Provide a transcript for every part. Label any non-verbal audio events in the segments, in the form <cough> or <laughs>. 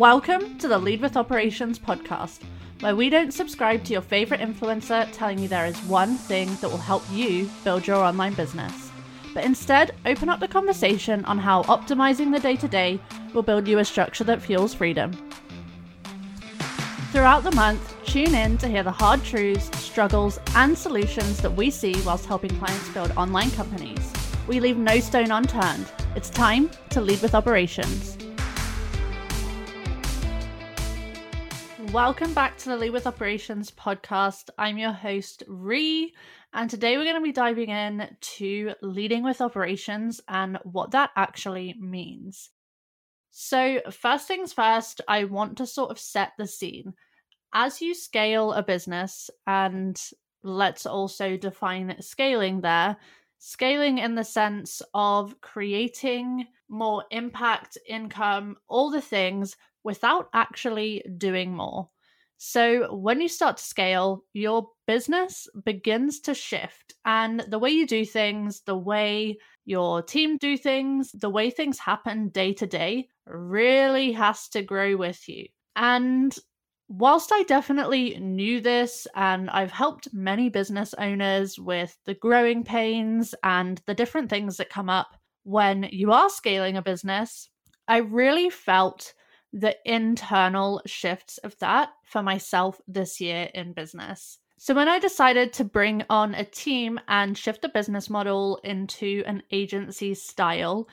Welcome to the Lead with Operations podcast, where we don't subscribe to your favorite influencer telling you there is one thing that will help you build your online business, but instead open up the conversation on how optimizing the day to day will build you a structure that fuels freedom. Throughout the month, tune in to hear the hard truths, struggles, and solutions that we see whilst helping clients build online companies. We leave no stone unturned. It's time to lead with operations. Welcome back to the Lead with Operations podcast. I'm your host, Ree, and today we're going to be diving in to leading with operations and what that actually means. So, first things first, I want to sort of set the scene. As you scale a business, and let's also define scaling there, scaling in the sense of creating more impact, income, all the things without actually doing more. So, when you start to scale, your business begins to shift, and the way you do things, the way your team do things, the way things happen day to day really has to grow with you. And whilst I definitely knew this, and I've helped many business owners with the growing pains and the different things that come up when you are scaling a business, I really felt the internal shifts of that for myself this year in business. So, when I decided to bring on a team and shift the business model into an agency style,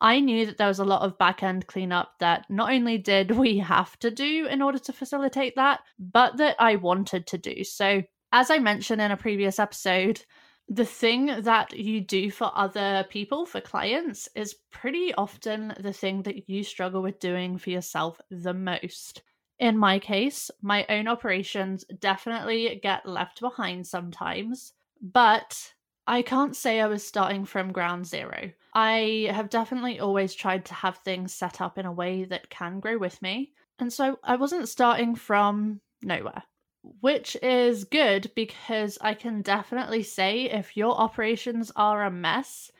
I knew that there was a lot of back end cleanup that not only did we have to do in order to facilitate that, but that I wanted to do. So, as I mentioned in a previous episode, the thing that you do for other people, for clients, is pretty often the thing that you struggle with doing for yourself the most. In my case, my own operations definitely get left behind sometimes, but I can't say I was starting from ground zero. I have definitely always tried to have things set up in a way that can grow with me. And so I wasn't starting from nowhere which is good because I can definitely say if your operations are a mess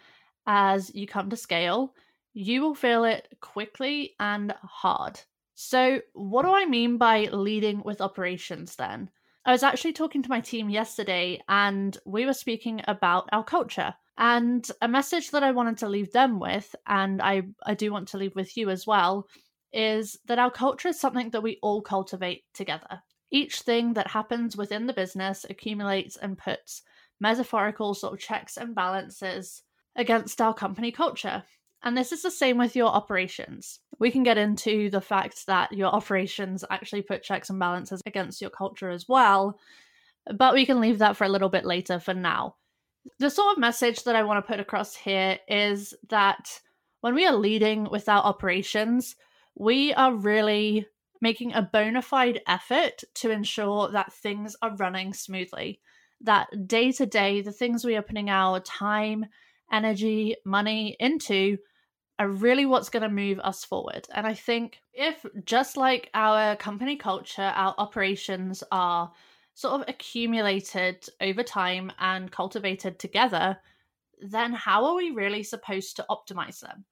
as you come to scale, you will feel it quickly and hard. So, what do I mean by leading with operations then? I was actually talking to my team yesterday and we were speaking about our culture. And a message that I wanted to leave them with, and I, I do want to leave with you as well, is that our culture is something that we all cultivate together. Each thing that happens within the business accumulates and puts metaphorical sort of checks and balances against our company culture. And this is the same with your operations. We can get into the fact that your operations actually put checks and balances against your culture as well, but we can leave that for a little bit later for now. The sort of message that I want to put across here is that when we are leading with our operations, we are really making a bona fide effort to ensure that things are running smoothly. That day to day, the things we are putting our time, energy, money into are really what's going to move us forward. And I think if, just like our company culture, our operations are sort of accumulated over time and cultivated together, then how are we really supposed to optimize them?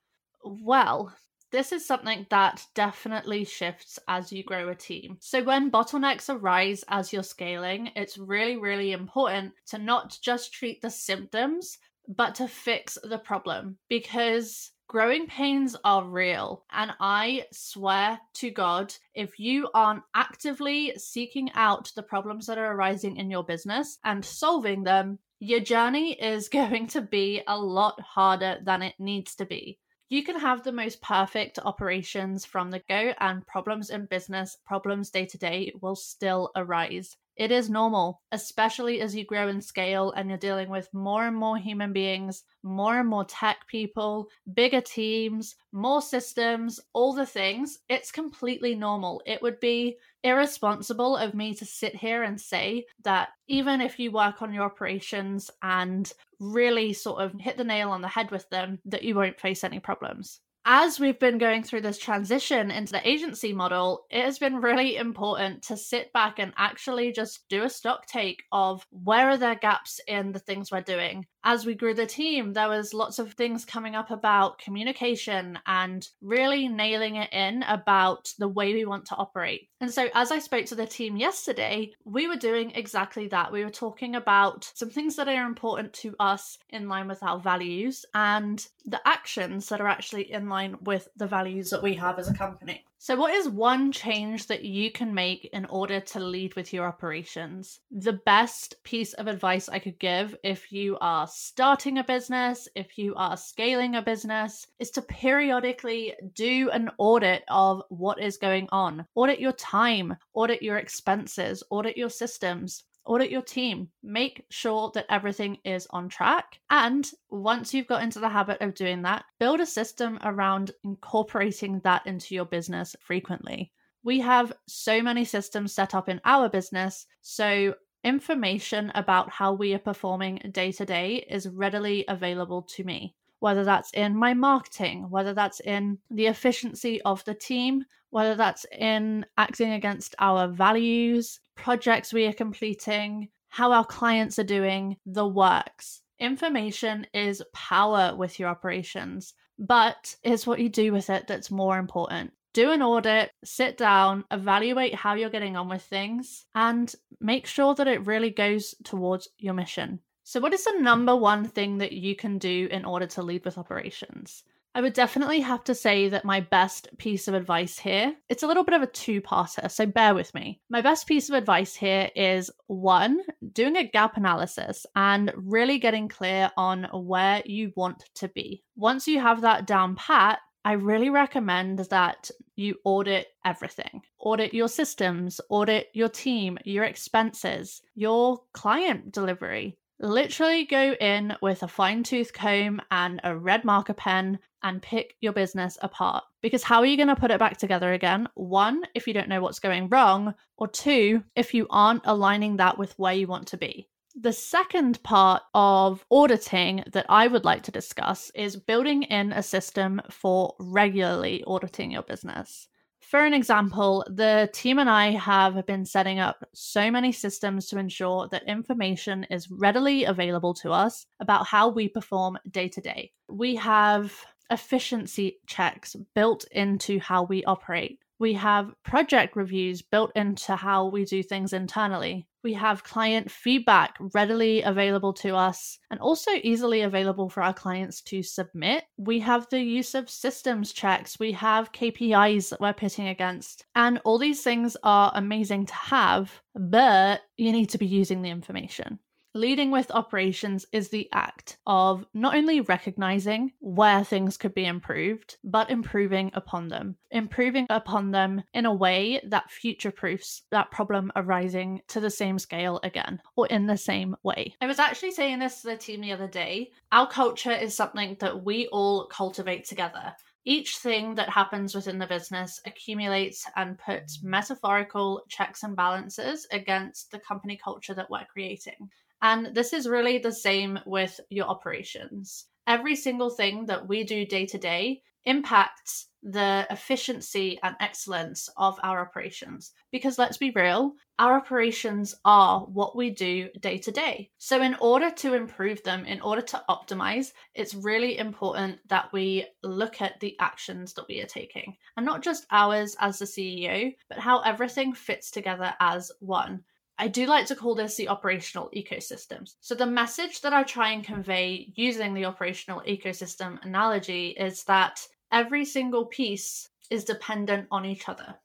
Well, this is something that definitely shifts as you grow a team. So, when bottlenecks arise as you're scaling, it's really, really important to not just treat the symptoms, but to fix the problem because growing pains are real. And I swear to God, if you aren't actively seeking out the problems that are arising in your business and solving them, your journey is <laughs> going to be a lot harder than it needs to be. You can have the most perfect operations from the go, and problems in business, problems day to day will still arise. It is normal, especially as you grow in scale and you're dealing with more and more human beings, more and more tech people, bigger teams, more systems, all the things. It's completely normal. It would be irresponsible of me to sit here and say that even if you work on your operations and really sort of hit the nail on the head with them, that you won't face any problems as we've been going through this transition into the agency model, it has been really important to sit back and actually just do a stock take of where are there gaps in the things we're doing? As we grew the team, there was lots of things coming up about communication and really nailing it in about the way we want to operate. And so, as I spoke to the team yesterday, we were doing exactly that. We were talking about some things that are important to us in line with our values and the actions that are actually in line with the values that we have as a company. So, what is one change that you can make in order to lead with your operations? The best piece of advice I could give if you are starting a business, if you are scaling a business, is to periodically do an audit of what is going on. Audit your time, audit your expenses, audit your systems audit your team, make sure that everything is on track. And once you've got into the habit of doing that, build a system around incorporating that into your business frequently. We have so many systems set up in our business. So, information about how we are performing day to day is readily available to me whether that's in my marketing, whether that's in the efficiency of the team, whether that's in acting against our values, projects we are completing, how our clients are doing, the works. Information is power with your operations, but it's what you do with it that's more important. Do an audit, sit down, evaluate how you're getting on with things, and make sure that it really goes towards your mission. So, what is the number one thing that you can do in order to lead with operations? I would definitely have to say that my best piece of advice here, it's a little bit of a two-parter, so bear with me. My best piece of advice here is one, doing a gap analysis and really getting clear on where you want to be. Once you have that down pat, I really recommend that you audit everything. Audit your systems, audit your team, your expenses, your client delivery, Literally go in with a fine tooth comb and a red marker pen and pick your business apart. Because how are you going to put it back together again? One, if you don't know what's going wrong, or two, if you aren't aligning that with where you want to be. The second part of auditing that I would like to discuss is building in a system for regularly auditing your business. For an example, the team and I have been setting up so many systems to ensure that information is readily available to us about how we perform day to day. We have efficiency checks built into how we operate. We have project reviews built into how we do things internally. We have client feedback readily available to us and also easily available for our clients to submit. We have the use of systems checks. We have KPIs that we're pitting against. And all these things are amazing to have, but you need to be using the information. Leading with operations is the act of not only recognizing where things could be improved, but improving upon them. Improving upon them in a way that future proofs that problem arising to the same scale again or in the same way. I was actually saying this to the team the other day. Our culture is something that we all cultivate together. Each thing that happens within the business accumulates and puts metaphorical checks and balances against the company culture that we're creating. And this is really the same with your operations. Every single thing that we do day to day impacts the efficiency and excellence of our operations. Because let's be real, our operations are what we do day to day. So, in order to improve them, in order to optimize, it's really important that we look at the actions that we are taking and not just ours as the CEO, but how everything fits together as one. I do like to call this the operational ecosystems. So, the message that I try and convey using the operational ecosystem analogy is that every single piece is dependent on each other.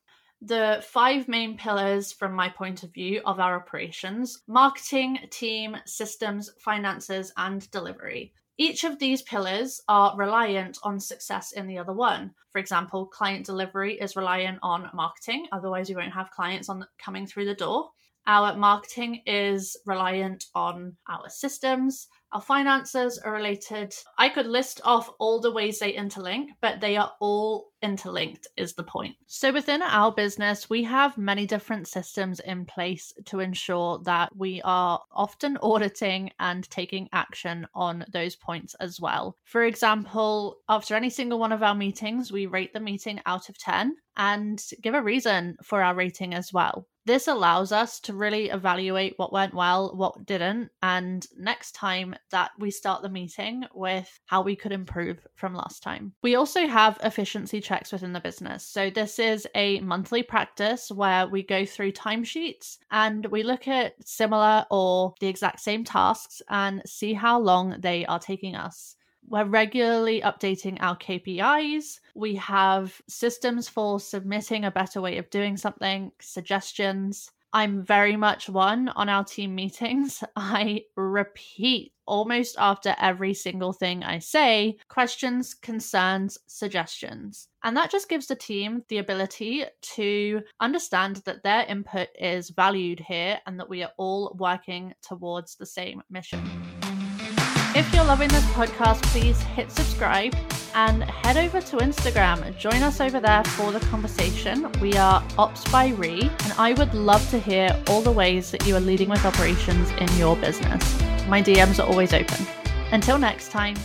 The five main pillars, from my point of view, of our operations marketing, team, systems, finances, and delivery. Each of these pillars are reliant on success in the other one. For example, client delivery is reliant on marketing, otherwise, you won't have clients on coming through the door. Our marketing is reliant on our systems. Our finances are related. I could list off all the ways they interlink, but they are all interlinked, is the point. So, within our business, we have many different systems in place to ensure that we are often auditing and taking action on those points as well. For example, after any single one of our meetings, we rate the meeting out of 10 and give a reason for our rating as well. This allows us to really evaluate what went well, what didn't, and next time that we start the meeting with how we could improve from last time. We also have efficiency checks within the business. So, this is a monthly practice where we go through timesheets and we look at similar or the exact same tasks and see how long they are taking us. We're regularly updating our KPIs. We have systems for submitting a better way of doing something, suggestions. I'm very much one on our team meetings. <laughs> I repeat almost after every single thing I say questions, concerns, suggestions. And that just gives the team the ability to understand that their input is valued here and that we are all working towards the same mission. If you're loving this podcast, please hit subscribe and head over to Instagram. Join us over there for the conversation. We are Ops by Re, and I would love to hear all the ways that you are leading with operations in your business. My DMs are always open. Until next time,